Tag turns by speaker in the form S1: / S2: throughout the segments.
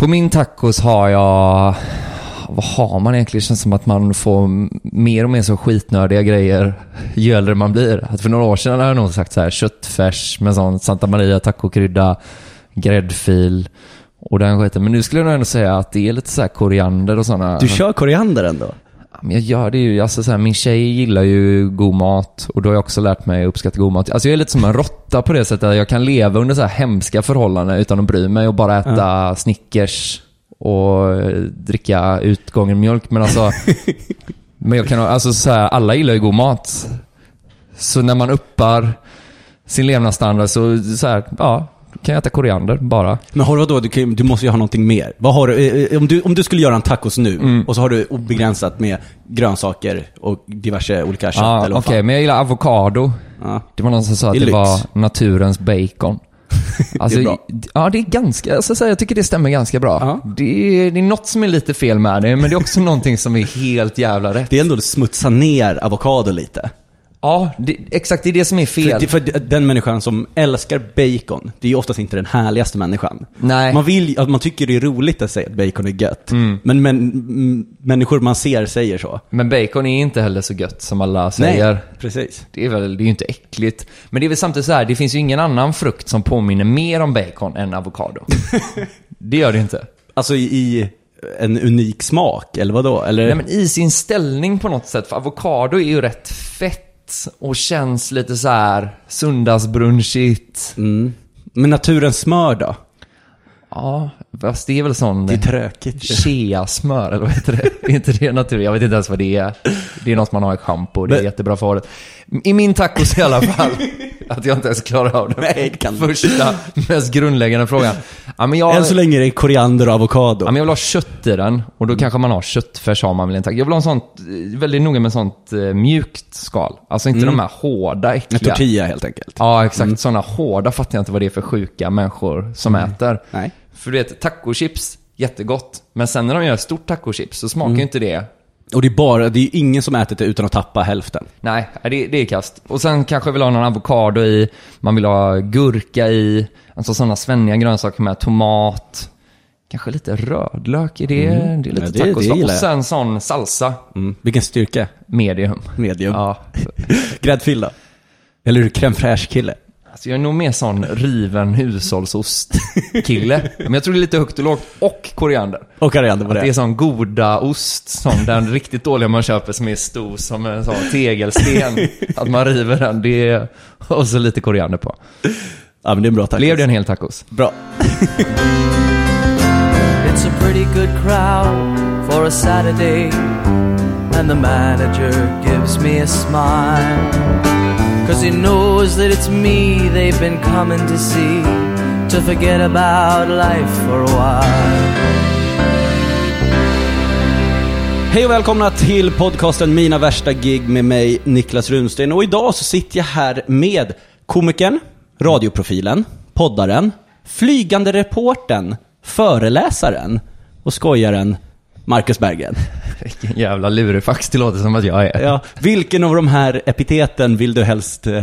S1: På min tacos har jag, vad har man egentligen? Det känns som att man får mer och mer så skitnördiga grejer ju äldre man blir. Att för några år sedan hade jag nog sagt så här köttfärs med sån Santa Maria tacokrydda, gräddfil och den skiten. Men nu skulle jag nog ändå säga att det är lite så här koriander och sådana.
S2: Du kör koriander ändå?
S1: Jag gör det ju, alltså så här, min tjej gillar ju god mat och då har jag också lärt mig att uppskatta god mat. Alltså jag är lite som en råtta på det sättet jag kan leva under så här hemska förhållanden utan att bry mig och bara äta Snickers och eh, dricka utgången mjölk. Men alltså, men jag kan, alltså så här, alla gillar ju god mat. Så när man uppar sin levnadsstandard så, så här, ja, kan jag äta koriander bara.
S2: Men har du vadå? Du, kan, du måste ju ha någonting mer. Vad har du, eh, eh, om, du, om du skulle göra en tacos nu
S1: Mm.
S2: och så har du obegränsat med grönsaker och diverse olika kött
S1: Ja,
S2: eller
S1: Okej,
S2: fan.
S1: men jag gillar avokado.
S2: Ja.
S1: Det var någon som sa att
S2: Det
S1: det, var naturens bacon. Alltså,
S2: Det är bra.
S1: Ja, det är ganska, alltså, så här, jag tycker det stämmer ganska bra.
S2: Ja.
S1: Det, är, det är något som är lite fel med det, men det är också någonting som är helt jävla rätt.
S2: Det är ändå att smutsa ner avokado lite.
S1: Ja, det, exakt, det är det som är
S2: För,
S1: fel.
S2: det- för den människan som älskar bacon, det är ju oftast inte den härligaste människan.
S1: Nej.
S2: Man, vill, att man tycker det är roligt att säga att bacon är gött.
S1: Mm.
S2: Men, men människor man ser säger så.
S1: Men bacon är inte heller så gött som alla säger.
S2: Nej, precis.
S1: Det är väl, det är ju inte äckligt. Men det är väl samtidigt så här, det finns ju ingen annan frukt som påminner mer om bacon än avokado. det gör det inte.
S2: Alltså i, i en unik smak, eller vad då? Eller?
S1: Nej men i sin ställning på något sätt, för avokado är ju rätt fett och känns lite så här söndagsbrunchigt.
S2: Mm. Men naturens smör då?
S1: Ja, fast det är väl sån...
S2: Det är tråkigt.
S1: Shea-smör, eller vad heter det? Är inte det natur? Jag vet inte ens vad det är. Det är något man har i schampo, det är
S2: Men-
S1: jättebra för håret. I min tacos i alla fall, att jag inte ens klarar av den
S2: Nej, kan
S1: första, mest grundläggande frågan. Ja, men jag,
S2: Än så länge är det koriander och avokado.
S1: Ja, men jag vill ha kött i den och då kanske man har köttfärs har man väl inte. Jag vill ha en sånt, eh, väldigt noga med sånt eh, mjukt skal. Alltså inte de här hårda,
S2: En
S1: äckliga.
S2: tortilla helt enkelt.
S1: Ja, exakt. Sådana hårda fattar jag inte vad det är för sjuka människor som äter.
S2: Nej.
S1: För du vet, tacochips, jättegott. Men sen när de gör stort tacochips så smakar ju inte det.
S2: Och det är bara, det är ingen som ätit det utan att tappa hälften.
S1: Nej, det, det är kast. Och sen kanske vill ha någon avokado i, man vill ha gurka i, alltså sådana svenniga grönsaker med tomat. Kanske lite rödlök i det. Det är lite
S2: Ja, det-
S1: tacos.
S2: det
S1: och sen sån salsa,
S2: Mm. Vilken styrka.
S1: medium.
S2: Medium.
S1: Ja.
S2: Gräddfil då? Eller är du crème fraîche-kille?
S1: Alltså jag är nog mer sån riven hushållsost-kille. Men jag tror det är lite högt och lågt. Och koriander.
S2: Och koriander på
S1: Det är
S2: det.
S1: sån goda ost, sån den riktigt dåliga man köper som är stor som en sån tegelsten. att man river den, det är... Och så lite koriander på.
S2: Ja men det är en bra tack.
S1: Blev det en hel tacos?
S2: Bra.
S3: It's a pretty good crowd for a Saturday, and the manager gives me a smile. Cause he knows that it's me they've been coming to see to forget about life for a while.
S2: Hej och välkomna till podcasten Mina värsta gig med mig, Niklas Runsten. Och idag så sitter jag här med komikern, radioprofilen, poddaren, flygande reporten, föreläsaren och skojaren Marcus Berggren.
S1: Vilken jävla lurifax det låter som att jag är.
S2: Ja, vilken av de här epiteten vill du helst eh,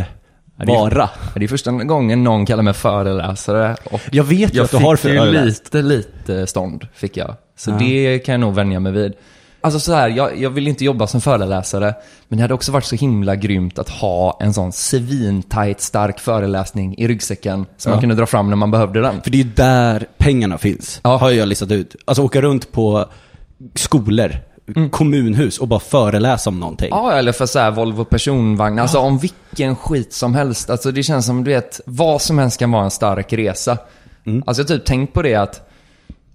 S2: vara?
S1: Det är första gången någon kallar mig föreläsare. Och
S2: Jag vet ju
S1: jag
S2: att du
S1: fick
S2: har
S1: ju
S2: föreläst.
S1: lite, lite stånd, fick jag. Så
S2: Ja.
S1: det kan jag nog vänja mig vid. Alltså så här, jag, jag vill inte jobba som föreläsare, men det hade också varit så himla grymt att ha en sån svintajt stark föreläsning i ryggsäcken som
S2: Ja.
S1: man kunde dra fram när man behövde den.
S2: För det är ju där pengarna finns,
S1: Ja.
S2: har jag listat ut. Alltså åka runt på skolor, kommunhus och bara föreläsa om någonting.
S1: Ja, eller för så här Volvo personvagn. Alltså om vilken skit som helst. Alltså det känns som, du vet, vad som helst kan vara en stark resa. Alltså jag har typ tänkt på det att,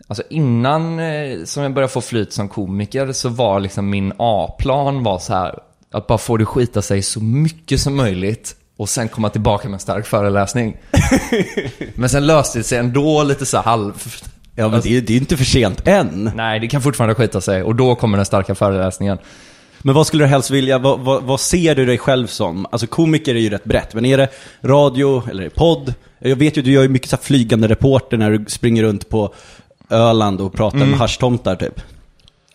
S1: alltså innan eh, som jag började få flyt som komiker så var liksom min A-plan var så här, att bara få det skita sig så mycket som möjligt och sen komma tillbaka med en stark föreläsning. Men sen löste det sig ändå lite så här halv...
S2: Ja, men det är, det är inte för sent än.
S1: Nej, det kan fortfarande skita sig och då kommer den starka föreläsningen.
S2: Men vad skulle du helst vilja, vad, vad, vad ser du dig själv som? Alltså komiker är ju rätt brett, men är det radio eller är det podd? Jag vet ju, du gör ju mycket så här flygande reporter när du springer runt på Öland och pratar med haschtomtar typ.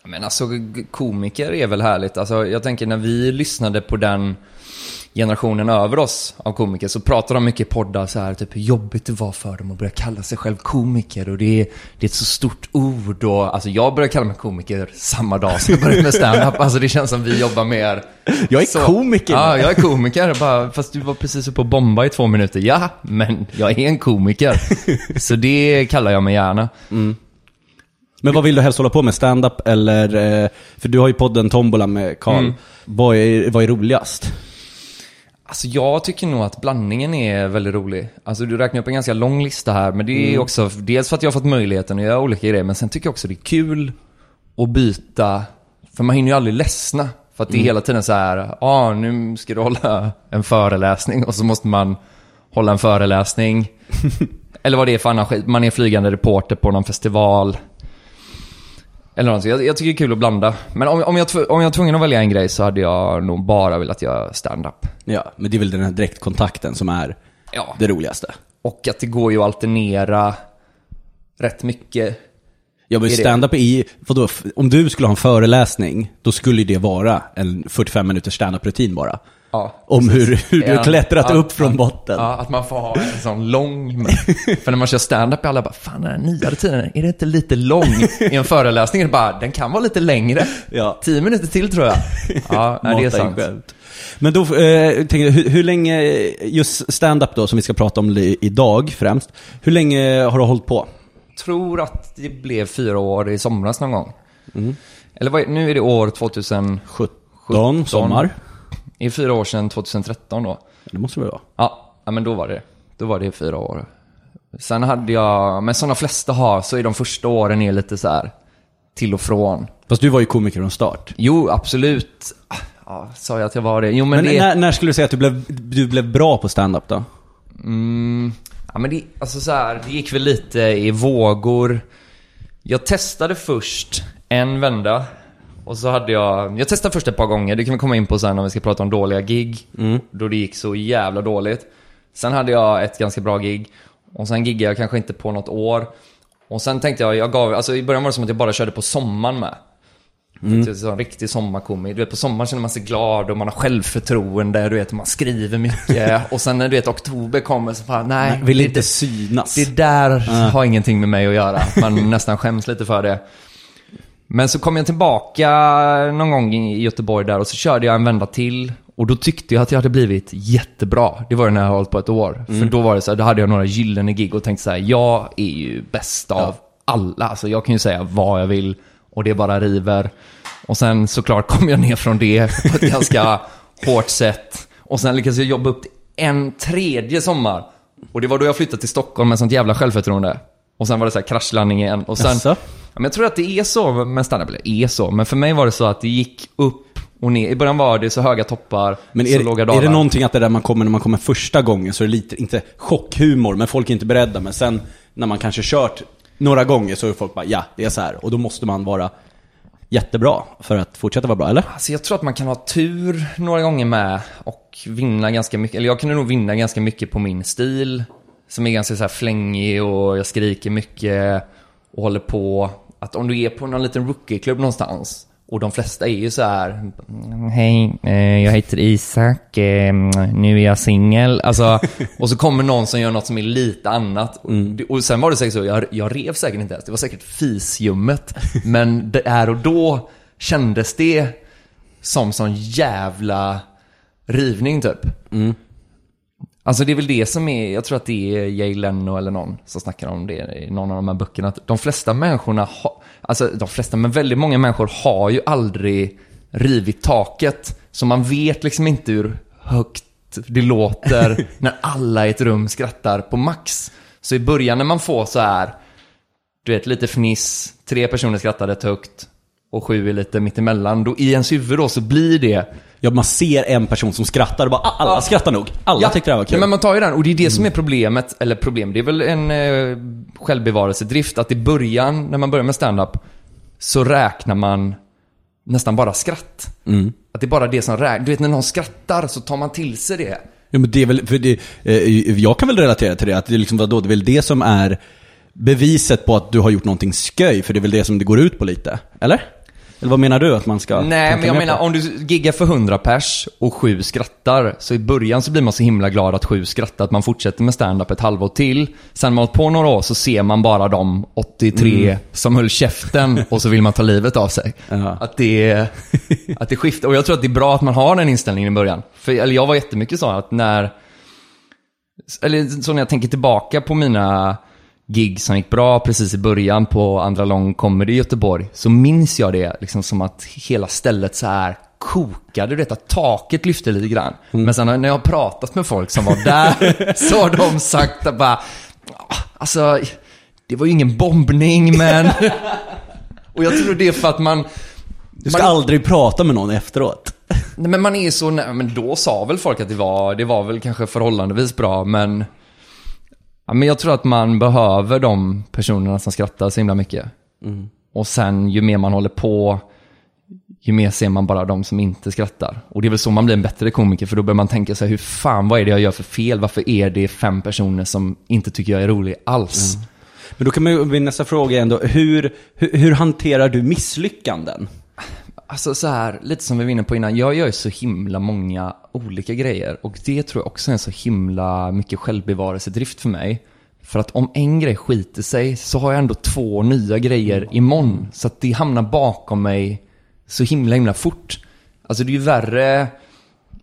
S1: Men alltså komiker är väl härligt. Alltså jag tänker när vi lyssnade på den generationen över oss av komiker så pratade de mycket i poddar så här typ hur jobbigt det var för dem att börja kalla sig själv komiker och det är, det är ett så stort ord och alltså jag började kalla mig komiker samma dag som jag började med stand-up. Alltså det känns som vi jobbar mer
S2: Jag är
S1: så.
S2: komiker.
S1: Ja, jag är komiker. Bara, fast du var precis uppe och bomba i två minuter. Ja, men jag är en komiker. Så det kallar jag mig gärna.
S2: Men vad vill du helst hålla på med? Stand-up eller, eh, för du har ju podden Tombola med Karl. Vad, är, vad är roligast?
S1: Alltså jag tycker nog att blandningen är väldigt rolig. Alltså du räknar upp en ganska lång lista här, men det är också dels för att jag har fått möjligheten att göra olika grejer, men sen tycker jag också det är kul att byta, för man hinner ju aldrig ledsna. För att det är hela tiden så här, ja ah, nu ska du hålla en föreläsning och så måste man hålla en föreläsning. Eller vad det är för annan skit, man är flygande reporter på någon festival. Eller något. Jag, jag tycker det är kul att blanda. Men om, om, jag, om jag var tvungen att välja en grej så hade jag nog bara velat göra stand-up.
S2: Ja, men det är väl den här direktkontakten som är
S1: Ja.
S2: det roligaste.
S1: Och att det går ju att alternera rätt mycket.
S2: Ja men stand-up ju, vadå, om du skulle ha en föreläsning, då skulle det vara en 45 minuters stand-up-rutin bara.
S1: Ja,
S2: Om hur, hur du har klättrat
S1: ja,
S2: upp från botten.
S1: Ja, att man får ha en sån lång... För när man kör stand-up är alla bara, fan den här nyare tiden, är det inte lite lång? I en föreläsning är det bara, den kan vara lite längre.
S2: Ja.
S1: Tio minuter till tror jag. Ja, nej, det är sant.
S2: Men då, eh, tänkte hur, hur länge, just stand-up då, som vi ska prata om idag främst. Hur länge har du hållit på?
S1: tror att det blev fyra år i somras någon gång.
S2: Mm.
S1: Eller vad, nu är det år 2017.
S2: 17, sommar.
S1: Är fyra år sedan 2013 då.
S2: Det måste det väl vara?
S1: Ja, ja, men då var det. Då var det fyra år. Sen hade jag, men som de flesta har, så är de första åren är lite så här till och från.
S2: Fast du var ju komiker från start.
S1: Jo, absolut. Ja, sa jag att jag var det? Jo, men,
S2: Men
S1: det...
S2: när, när skulle du säga att du blev, du blev bra på stand-up då?
S1: Mm, ja, men det, alltså så här, det gick väl lite i vågor. Jag testade först en vända. Och så hade jag, jag testade först ett par gånger, det kan vi komma in på sen om vi ska prata om dåliga gig. Då det gick så jävla dåligt. Sen hade jag ett ganska bra gig. Och sen giggade jag kanske inte på något år. Och sen tänkte jag, jag gav, alltså i början var det som att jag bara körde på sommaren med. Mm. Det är så en riktig sommarkomi. Du vet, på sommaren känner man sig glad och man har självförtroende, du vet, man skriver mycket. och sen när du vet, oktober kommer så bara, nej.
S2: Vill
S1: det-
S2: inte synas.
S1: det där har ingenting med mig att göra. Man nästan skäms lite för det. Men så kom jag tillbaka någon gång i Göteborg där och så körde jag en vända till. Och då tyckte jag att jag hade blivit jättebra. Det var ju när jag hade hållit på ett år. För då var det så här, då hade jag några gyllene gig och tänkte så här, jag är ju bäst av alla. Alltså jag kan ju säga vad jag vill och det bara river. Och sen såklart kom jag ner från det på ett ganska hårt sätt. Och sen lyckades jag jobba upp till en tredje sommar. Och det var då jag flyttade till Stockholm med sånt jävla självförtroende. Och sen var det så här kraschlandning igen. Och sen? Men jag tror att det är så med standup, eller är så. Men för mig var det så att det gick upp och ner. I början var det så höga toppar,
S2: Men
S1: så
S2: är,
S1: låga
S2: är
S1: dalar.
S2: det någonting att det där man kommer när man kommer första gången så är det lite, inte chockhumor, men folk är inte beredda. Men sen när man kanske kört några gånger så är folk bara ja, det är så här. Och då måste man vara jättebra för att fortsätta vara bra, eller?
S1: Alltså jag tror att man kan ha tur några gånger med och vinna ganska mycket. Eller jag kunde nog vinna ganska mycket på min stil. Som är ganska så här flängig och jag skriker mycket och håller på. Att om du är på någon liten rookieklubb någonstans och de flesta är ju så här. Hej, eh, jag heter Isak, eh, nu är jag singel. Alltså, och så kommer någon som gör något som är lite annat.
S2: Mm.
S1: Och sen var det säkert så, jag, jag rev säkert inte ens. Det var säkert fisljummet. Men det är och då kändes det som sån jävla rivning typ. Alltså det är väl det som är, jag tror att det är Jay Leno eller någon som snackar om det i någon av de här böckerna. Att de flesta människorna, ha, alltså de flesta, men väldigt många människor har ju aldrig rivit taket. Så man vet liksom inte hur högt det låter när alla i ett rum skrattar på max. Så i början när man får så här, du vet lite fniss, tre personer skrattar rätt högt och sju är lite mittemellan. Då i ens huvud då så blir det
S2: Ja, man ser en person som skrattar och bara "Ah, alla skrattar nog. Alla tyckte det här var kul.
S1: Ja, men man tar ju den. Och det är det som är problemet, eller problem, det är väl en eh, självbevarelsedrift. Att i början, när man börjar med stand-up, så räknar man nästan bara skratt.
S2: Mm.
S1: Att det är bara det som räknas. Du vet, när någon skrattar så tar man till sig det.
S2: Ja, men det är väl, för det, eh, jag kan väl relatera till det, att det är liksom, vadå, det är väl det som är beviset på att du har gjort någonting sköj, för det är väl det som det går ut på lite? Eller? Eller vad menar du att man ska
S1: Nej, men jag menar
S2: på?
S1: om du giggar för 100 pers och sju skrattar, så i början så blir man så himla glad att sju skrattar, att man fortsätter med stand-up ett halvår till. Sen man har på några år så ser man bara de 83 som höll käften och så vill man ta livet av sig.
S2: Ja.
S1: Att, det, att det skiftar. Och jag tror att det är bra att man har den inställningen i början. För, eller jag var jättemycket så att när... Eller så när jag tänker tillbaka på mina gig som gick bra precis i början på Andra Lång Comedy i Göteborg, så minns jag det liksom som att hela stället så här kokade, du vet att taket lyfte lite grann. Men sen när jag har pratat med folk som var där, så har de sagt att bara, "Ah, alltså, det var ju ingen bombning men... Och jag tror det är för att man...
S2: Du ska
S1: man-
S2: aldrig prata med någon efteråt.
S1: Nej, men man är så, nä- men då sa väl folk att det var, det var väl kanske förhållandevis bra, men... Ja, men jag tror att man behöver de personerna som skrattar så himla mycket. Och sen ju mer man håller på, ju mer ser man bara de som inte skrattar. Och det är väl så man blir en bättre komiker, för då börjar man tänka sig hur fan, vad är det jag gör för fel? Varför är det fem personer som inte tycker jag är rolig alls?
S2: Men då kan man ju, min nästa fråga är ändå, hur, hur, hur hanterar du misslyckanden?
S1: Alltså så här, lite som vi var inne på innan, jag gör ju så himla många olika grejer och det tror jag också är en så himla mycket självbevarelsedrift för mig. För att om en grej skiter sig så har jag ändå två nya grejer imorgon. Så att det hamnar bakom mig så himla himla fort. Alltså det är ju värre,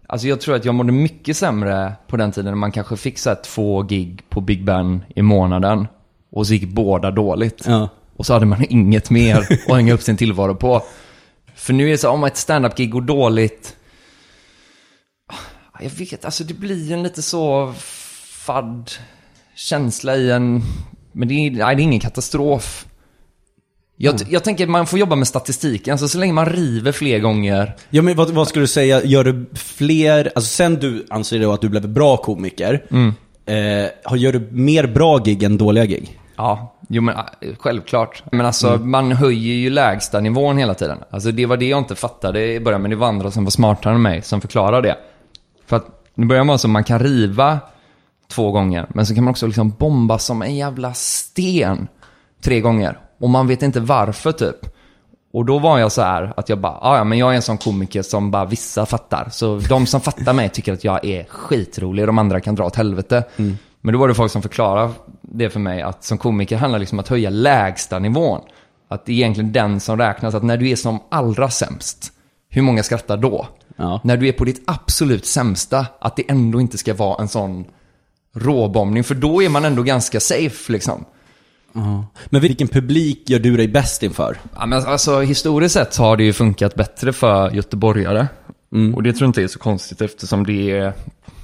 S1: alltså jag tror att jag mådde mycket sämre på den tiden när man kanske fick så två gig på Big Ben i månaden. Och så gick båda dåligt.
S2: Ja.
S1: Och så hade man inget mer att hänga upp sin tillvaro på. För nu är det så, om ett stand-up-gig går dåligt. Jag vet, alltså det blir en lite så fadd känsla i en... Men det är, nej, det är ingen katastrof. Jag, jag tänker man får jobba med statistiken, alltså så länge man river fler gånger.
S2: Ja men vad, vad skulle du säga, gör du fler, alltså sen du anser då att du blev bra komiker, eh, har- gör du mer bra gig än dåliga gig?
S1: Ja, jo men äh, självklart. Men alltså man höjer ju lägsta nivån hela tiden. Alltså det var det jag inte fattade i början, men det var andra som var smartare än mig som förklarade det. För att nu börjar man så, man kan riva två gånger, men så kan man också liksom bomba som en jävla sten tre gånger. Och man vet inte varför typ. Och då var jag så här att jag bara, "Ah, ja men jag är en sån komiker som bara vissa fattar. Så de som fattar mig tycker att jag är skitrolig, de andra kan dra åt helvete. Men då var det folk som förklarade det för mig, att som komiker handlar liksom om att höja lägsta nivån. Att det är egentligen den som räknas, att när du är som allra sämst, hur många skrattar då?
S2: Ja.
S1: När du är på ditt absolut sämsta, att det ändå inte ska vara en sån råbombning, för då är man ändå ganska safe liksom.
S2: Men vilken publik gör du dig bäst inför?
S1: Ja, men alltså, historiskt sett har det ju funkat bättre för göteborgare. Och det tror jag inte är så konstigt eftersom det är...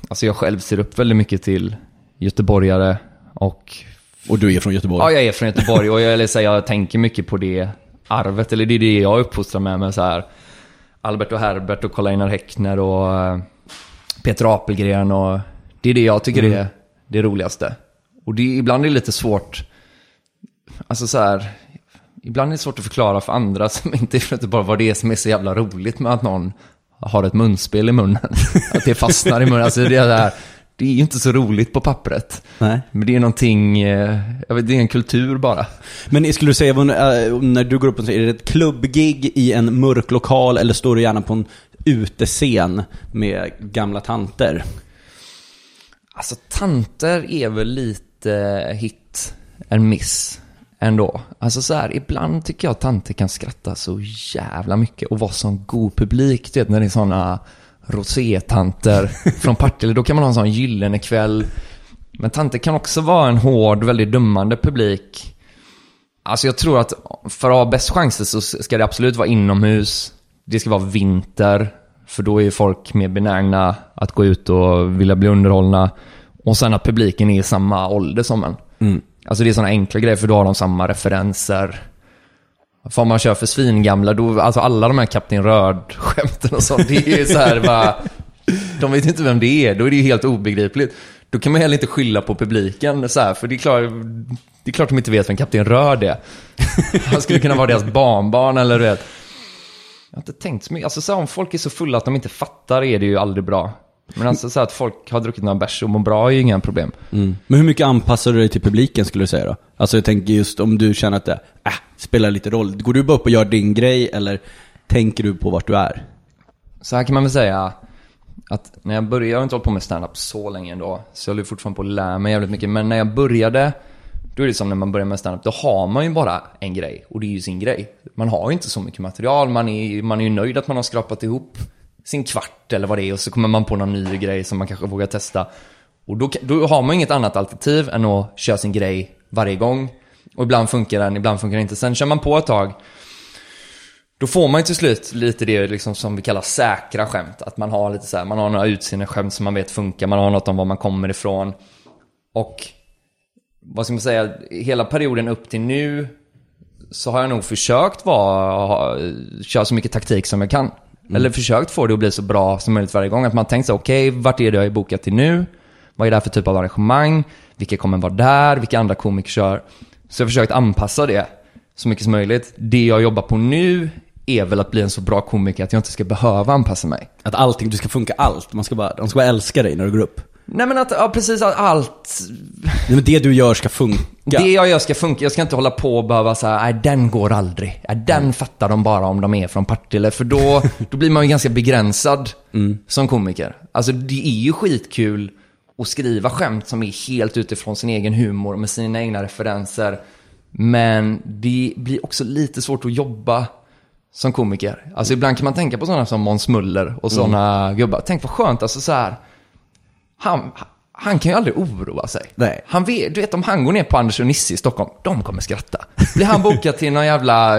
S1: Alltså jag själv ser upp väldigt mycket till göteborgare och...
S2: Och du är från Göteborg?
S1: Ja, jag är från Göteborg och jag, eller, så, här, jag tänker mycket på det arvet, eller det är det jag uppfostrar med, med så här Albert och Herbert och Karl-Einar Häckner och eh, Peter Apelgren och... Det är det jag tycker är det roligaste. Och det, ibland är det lite svårt Alltså så här, ibland är det svårt att förklara för andra som inte är från Göteborg vad det är som är så jävla roligt med att någon har ett munspel i munnen. Att det fastnar i munnen. Alltså det är, det här, det är ju inte så roligt på pappret.
S2: Nej.
S1: Men det är någonting, eh, jag vet, det är en kultur bara.
S2: Men skulle du säga, äh, när du går upp och säger, är det ett klubbgig i en mörk lokal eller står du gärna på en utescen med gamla tanter?
S1: Alltså tanter är väl lite hit en miss. ändå. Alltså så här, ibland tycker jag att tanter kan skratta så jävla mycket och vara sån god publik. Du vet när det är såna rosétanter från Partille. Då kan man ha en sån gyllene kväll. Men tanter kan också vara en hård, väldigt dömande publik. Alltså jag tror att för att ha bäst chanser så ska det absolut vara inomhus. Det ska vara vinter. För då är ju folk mer benägna att gå ut och vilja bli underhållna. Och sen att publiken är i samma ålder som en. Alltså det är sådana enkla grejer för då har de samma referenser. För om man kör för svingamla, då, alltså alla de här Kapten Röd-skämten och sånt, det är ju så här bara... De vet inte vem det är, då är det ju helt obegripligt. Då kan man heller inte skylla på publiken så här, för det är klart, det är klart de inte vet vem Kapten Röd är. Han skulle kunna vara deras barnbarn eller du vet. Jag har inte tänkt så mycket, alltså så här, om folk är så fulla att de inte fattar är det ju aldrig bra. Men alltså så att folk har druckit några bärs och mår bra är ju inga problem.
S2: Men hur mycket anpassar du dig till publiken skulle du säga då? Alltså jag tänker just om du känner att det äh, spelar lite roll. Går du bara upp och gör din grej eller tänker du på vart du är?
S1: Så här kan man väl säga att när jag började, jag har inte hållit på med stand-up så länge ändå, så jag håller fortfarande på att lära mig jävligt mycket. Men när jag började, då är det som när man börjar med stand-up, då har man ju bara en grej och det är ju sin grej. Man har ju inte så mycket material, man är, man är ju nöjd att man har skrapat ihop sin kvart eller vad det är och så kommer man på någon ny grej som man kanske vågar testa. Och då, då har man inget annat alternativ än att köra sin grej varje gång. Och ibland funkar den, ibland funkar den inte. Sen kör man på ett tag, då får man ju till slut lite det liksom som vi kallar säkra skämt. Att man har lite så här, man har några utseendeskämt som man vet funkar, man har något om var man kommer ifrån. Och vad ska man säga, hela perioden upp till nu så har jag nog försökt vara, ha, köra så mycket taktik som jag kan. Mm. Eller försökt få det att bli så bra som möjligt varje gång. Att man tänkt så okej, vart är det jag är bokat till nu? Vad är det här för typ av arrangemang? Vilka kommer vara där? Vilka andra komiker kör? Så jag har försökt anpassa det så mycket som möjligt. Det jag jobbar på nu är väl att bli en så bra komiker att jag inte ska behöva anpassa mig.
S2: Att allting, du ska funka allt. Man ska bara, de ska bara älska dig när du går upp.
S1: Nej men att, ja precis, att allt,
S2: Nej, men det du gör ska funka.
S1: det jag gör ska funka. Jag ska inte hålla på och behöva säga, nej den går aldrig. Nej, den fattar de bara om de är från Partille. För då, då blir man ju ganska begränsad som komiker. Alltså det är ju skitkul att skriva skämt som är helt utifrån sin egen humor med sina egna referenser. Men det blir också lite svårt att jobba som komiker. Alltså ibland kan man tänka på sådana som Måns Muller och sådana gubbar. Tänk vad skönt, alltså så här. Han, han kan ju aldrig oroa sig.
S2: Nej.
S1: Han vet, du vet om han går ner på Anders och Nisse i Stockholm, de kommer skratta. Blir han bokad till någon jävla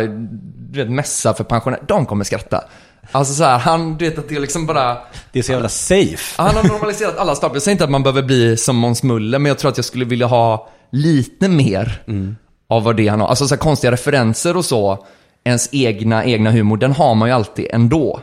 S1: du vet, mässa för pensionärer, de kommer skratta. Alltså så här, han, du vet att det är liksom bara...
S2: Det är så jävla safe.
S1: Han har normaliserat alla staplar. Jag säger inte att man behöver bli som Måns Muller, men jag tror att jag skulle vilja ha lite mer av vad det han har. Alltså så här konstiga referenser och så. Ens egna, egna humor, den har man ju alltid ändå.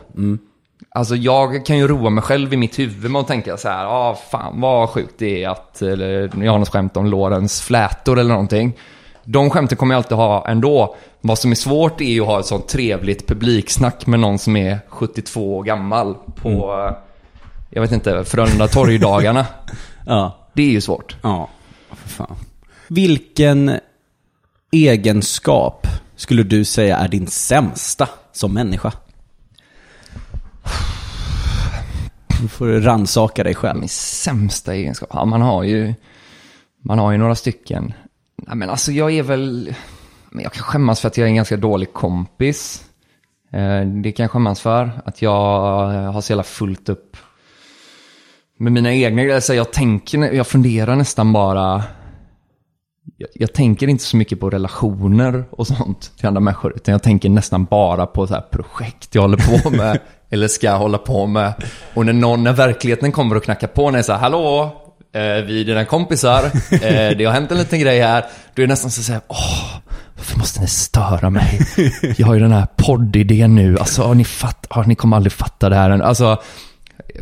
S1: Alltså jag kan ju roa mig själv i mitt huvud med att tänka så här, ah, fan vad sjukt det är att, eller jag har något skämt om Lorens flätor eller någonting. De skämten kommer jag alltid ha ändå. Vad som är svårt är ju att ha ett sånt trevligt publiksnack med någon som är 72 år gammal på, eh, jag vet inte, Frölunda torgdagarna.
S2: Ja.
S1: Det är ju svårt.
S2: Ja, för fan. Vilken egenskap skulle du säga är din sämsta som människa? Du får rannsaka dig själv.
S1: Min sämsta egenskap? Ja, man har ju, man har ju några stycken. Nej, men alltså jag är väl, men jag kan skämmas för att jag är en ganska dålig kompis. Eh, Det kan jag skämmas för. Att jag har så jävla fullt upp med mina egna grejer. Jag tänker, jag funderar nästan bara, jag, jag tänker inte så mycket på relationer och sånt till andra människor. Utan jag tänker nästan bara på så här projekt jag håller på med. eller ska hålla på med. Och när någon, när verkligheten kommer och knackar på, när jag säger hallå, eh, vi är dina kompisar, eh, det har hänt en liten grej här. Då är det nästan så att säga, åh, varför måste ni störa mig? Jag har ju den här poddidén nu, alltså har ni, fatt, har ni kommer aldrig fatta det här än. Alltså,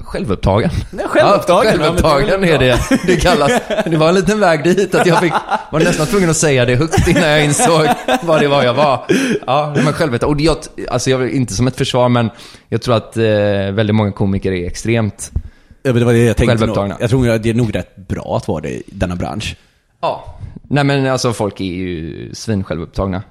S1: självupptagen.
S2: självupptagen,
S1: Ja, självupptagen är det det kallas. Det var en liten väg dit att jag fick, var nästan tvungen att säga det högt innan jag insåg vad det var jag var. Ja, men självupptagen. Och jag, alltså jag, inte som ett försvar, men jag tror att eh, väldigt många komiker är extremt
S2: Ja, men det var det jag tänkte.
S1: Självupptagna.
S2: Nog. Jag tror att det är nog rätt bra att vara det i denna bransch.
S1: Ja. Nej men alltså folk är ju svinsjälvupptagna.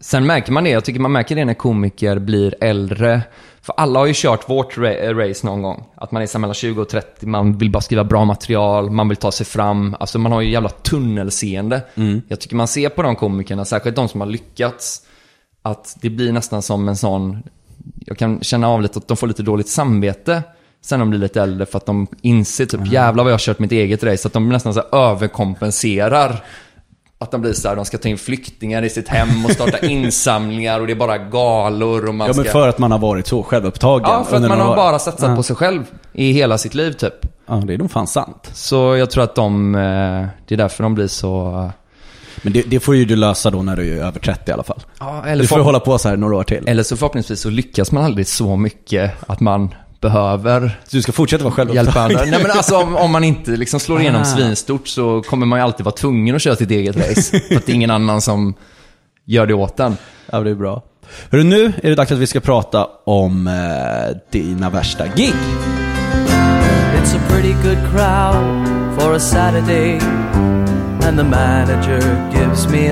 S1: Sen märker man det, jag tycker man märker det när komiker blir äldre. För alla har ju kört vårt ra- race någon gång. Att man är så mellan 20 och 30, man vill bara skriva bra material, man vill ta sig fram. Alltså man har ju jävla tunnelseende. Jag tycker man ser på de komikerna, särskilt de som har lyckats, att det blir nästan som en sån, jag kan känna av lite att de får lite dåligt samvete sen de blir lite äldre för att de inser typ jävlar vad jag har kört mitt eget race. Att de nästan så överkompenserar. Att de blir så här, de ska ta in flyktingar i sitt hem och starta insamlingar och det är bara galor och man
S2: Ja, men
S1: ska...
S2: för att man har varit så självupptagen.
S1: Ja, för att man har bara satsat
S2: Ja.
S1: på sig själv i hela sitt liv typ.
S2: Ja, det är nog fan sant.
S1: Så jag tror att de, eh, det är därför de blir så...
S2: Men det, det får ju du lösa då när du är över 30 i alla fall.
S1: Ja, eller,
S2: Du får
S1: för,
S2: hålla på så här några år till.
S1: eller så förhoppningsvis så lyckas man aldrig så mycket att man behöver
S2: Så du ska fortsätta vara
S1: hjälpa
S2: självupptagen?
S1: andra. Nej men alltså om, om man inte liksom slår igenom
S2: Ah.
S1: svinstort så kommer man ju alltid vara tvungen att köra sitt eget race. för att det är ingen annan som gör det åt en.
S2: Ja, det är bra. Hörru, nu är det dags att vi ska prata om eh, dina värsta gig.
S3: It's a pretty good crowd for a Saturday, and the manager gives me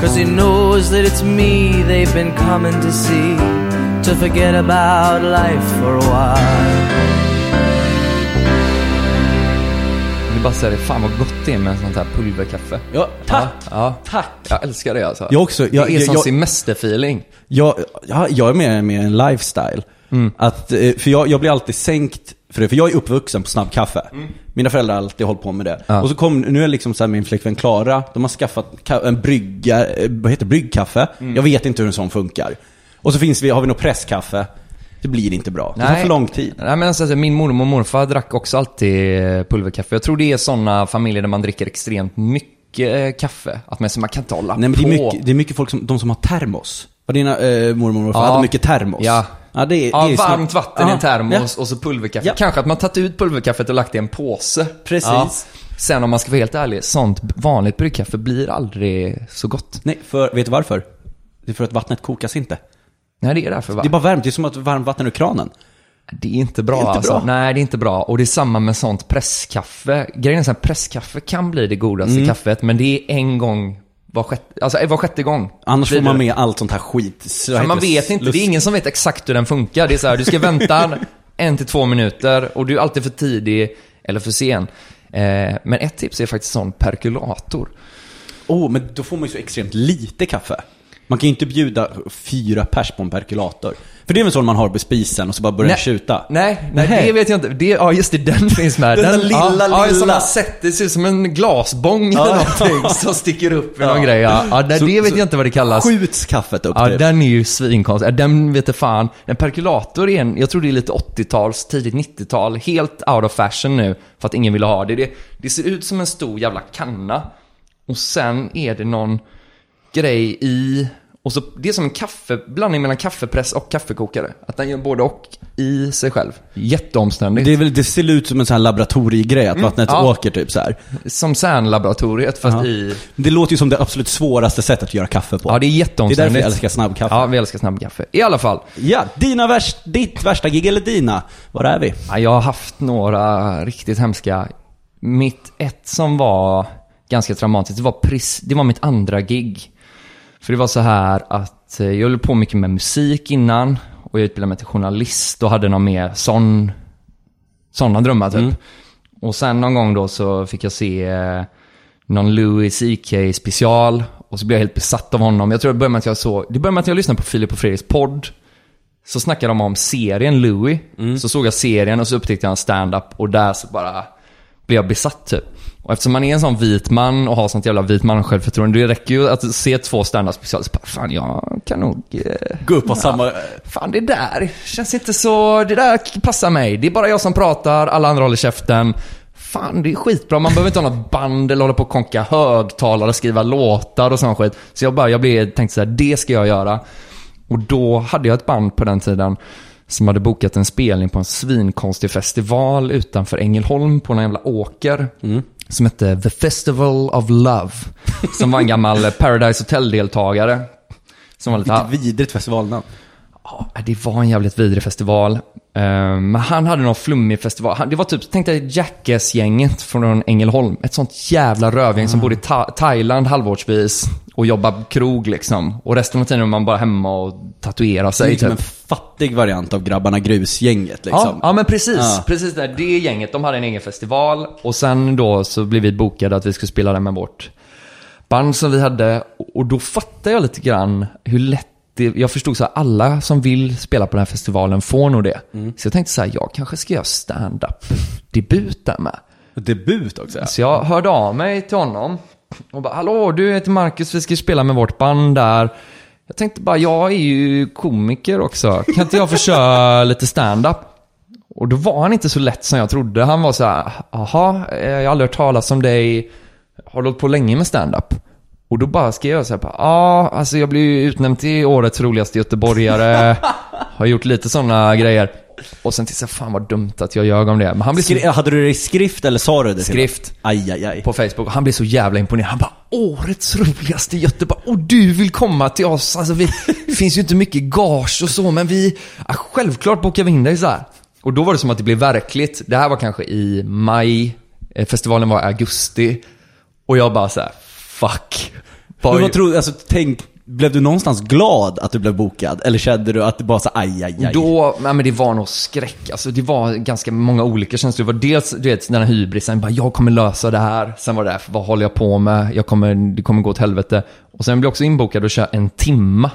S3: Cause he knows that it's me they've been coming to see to forget about life for a while.
S1: Jag bara säga det, fan vad gott det är med sånt här pulverkaffe.
S2: Ja, tack!
S1: Ja, ja.
S2: Tack!
S1: Jag älskar det alltså.
S2: Jag också. Jag-
S1: det är
S2: jag-
S1: som
S2: jag-
S1: semesterfeeling.
S2: Jag, jag, jag är med, med en lifestyle. Att, eh, för jag, jag blir alltid sänkt för det, för jag är uppvuxen på snabbkaffe. Mina föräldrar har alltid hållit på med det.
S1: Ja.
S2: Och så kom, nu är liksom så här min flickvän Klara, de har skaffat ka- en brygga, eh, vad heter det, bryggkaffe. Jag vet inte hur en sån funkar. Och så finns vi, har vi något presskaffe. Det blir inte bra. Det tar för lång tid.
S1: Nej men alltså, min mormor och morfar drack också alltid eh, pulverkaffe. Jag tror det är sådana familjer där man dricker extremt mycket eh, kaffe. Att man, man kan inte hålla
S2: Nej men det
S1: på.
S2: är mycket, det är mycket folk som, de som har termos. Var dina eh, mormor och morfar
S1: Ja.
S2: hade mycket termos?
S1: Ja.
S2: Ja, det är,
S1: Ja,
S2: det är
S1: varmt
S2: snart-
S1: vatten i en termos
S2: ja.
S1: och så pulverkaffe.
S2: Ja.
S1: Kanske att man tagit ut pulverkaffet och lagt det i en påse.
S2: Precis.
S1: Sen om man ska vara helt ärlig, sånt vanligt bryggkaffe blir aldrig så gott.
S2: Nej, för, vet du varför? Det är för att vattnet kokas inte.
S1: Nej, det är därför va?
S2: Det är bara varmt, det är som att varmt vatten ur kranen.
S1: Det är inte bra
S2: Det är inte
S1: alltså.
S2: bra.
S1: Nej, det är inte bra. Och det är samma med sånt presskaffe. Grejen är att presskaffe kan bli det godaste
S2: Mm.
S1: kaffet, men det är en gång var sjätte, alltså var sjätte gång.
S2: Annars får man med allt sånt här skit. Så
S1: man vet inte, det är ingen som vet exakt hur den funkar. Det är så här, du ska vänta en till två minuter och du är alltid för tidig eller för sen. Eh, men ett tips är faktiskt sån perkulator.
S2: Oh, men då får man ju så extremt lite kaffe. Man kan ju inte bjuda fyra pers på en perkulator. För det är väl så man har på spisen och så bara börjar tjuta?
S1: Nej, nej,
S2: Nej.
S1: det vet jag inte. Det, ja, just det, den finns med.
S2: Den där lilla,
S1: ja, Ja, som
S2: lilla.
S1: man sett, det ser ut som en glasbång eller någonting som sticker upp i någon
S2: Ja.
S1: grej. Ja, ja nej,
S2: Så-
S1: det vet jag inte vad det kallas.
S2: Skjuts kaffet upp
S1: Ja,
S2: typ.
S1: den är ju svinkonstig. Den vet jag fan. En perkulator är en, jag tror det är lite 80-tals, tidigt 90-tal. Helt out of fashion nu. För att ingen vill ha det. det. Det ser ut som en stor jävla kanna. Och sen är det någon grej i. Och så, det är som en kaffe, blandning mellan kaffepress och kaffekokare. Att den gör både och i sig själv. Jätteomständigt.
S2: Det, är väl, det ser ut som en sån här laboratoriegrej, att vattnet
S1: Mm. ja.
S2: åker typ så här.
S1: Som CERN-laboratoriet fast
S2: Ja.
S1: i...
S2: Det låter ju som det absolut svåraste sättet att göra kaffe på.
S1: Ja, det är
S2: det är
S1: jätteomständigt.
S2: därför jag älskar snabbkaffe.
S1: Ja, vi älskar snabbkaffe. I alla fall.
S2: Ja, dina värst, ditt värsta gig eller dina? Var är vi?
S1: Ja, jag har haft några riktigt hemska. Mitt ett som var ganska traumatiskt, det var, pris, det var mitt andra gig. För det var så här att eh, jag höll på mycket med musik innan och jag utbildade mig till journalist och hade någon mer sån, sådana drömmar typ. Och sen någon gång då så fick jag se eh, någon Louis CK special och så blev jag helt besatt av honom. Jag tror det började med att jag såg, det började med att jag lyssnade på Filip och Fredriks podd. Så snackade de om serien Louis. Så såg jag serien och så upptäckte jag en stand-up och där så bara blev jag besatt typ. Och eftersom man är en sån vit man och har sånt jävla vit man självförtroende, det räcker ju att se två stand-up specialer så bara, fan jag kan nog... Eh,
S2: Gå upp på samma...
S1: Fan det där känns inte så, det där passar mig. Det är bara jag som pratar, alla andra håller käften. Fan det är skitbra, man behöver inte ha något band eller hålla på och konka högtalare, skriva låtar och sån skit. Så jag bara, jag blev, tänkte så här, det ska jag göra. Och då hade jag ett band på den tiden som hade bokat en spelning på en svinkonstig festival utanför Ängelholm på någon jävla åker. Som hette The Festival of Love. Som var en gammal Paradise Hotel-deltagare. Som var lite,
S2: Vilket vidrigt festivalnamn.
S1: Ja, det var en jävligt vidrig festival. Eh, Men han hade någon flummig festival. Det var typ, tänk dig Jackass-gänget från Ängelholm. Ett sånt jävla rövgäng som bodde i Tha- Thailand halvårsvis och jobbade krog liksom. Och resten av tiden var man bara hemma och tatuerade
S2: Det är
S1: sig
S2: liksom
S1: typ.
S2: en fattig variant av Grabbarna Grus-gänget liksom.
S1: Ja, ja men precis.
S2: Ja.
S1: Precis där. Det gänget, de hade en egen festival. Och sen då så blev vi bokade att vi skulle spela där med vårt band som vi hade. Och då fattade jag lite grann hur lätt det, jag förstod så här, alla som vill spela på den här festivalen får nog det. Så jag tänkte så här, jag kanske ska göra stand-up debut där med.
S2: Debut också ja.
S1: Så jag hörde av mig till honom och bara, hallå du heter Marcus, vi ska spela med vårt band där. Jag tänkte bara, jag är ju komiker också, kan inte jag få köra lite stand-up? Och då var han inte så lätt som jag trodde. Han var så här, jaha, eh, jag har aldrig hört talas om dig, har du hållit på länge med stand-up? Och då bara skrev jag så här, ja, alltså jag blev ju utnämnd till årets roligaste göteborgare, har gjort lite sådana grejer. Och sen tänkte jag, fan vad dumt att jag ljög om det. Men han blev så
S2: Skri- hade du det i skrift eller sa du det
S1: Skrift.
S2: Aj, aj, aj.
S1: på Facebook och han blev så jävla imponerad. Han bara årets roligaste Göteborg och du vill komma till oss. Alltså vi, det finns ju inte mycket gage och så men vi, ja, självklart bokar vi in dig så här. Och då var det som att det blev verkligt. Det här var kanske i maj, Eh, festivalen var i augusti och jag bara så här, fuck. Vad-
S2: Men vad tror du, alltså tänk, blev du någonstans glad att du blev bokad? Eller kände du att det bara så aj, aj, aj?
S1: Då, nej men det var nog skräck. Alltså det var ganska många olika känslor. Det var dels, du vet, den här hybrisen. Bara, jag kommer lösa det här. Sen var det, här, vad håller jag på med? Jag kommer, det kommer gå åt helvete. Och sen blev jag också inbokad och köra en timma.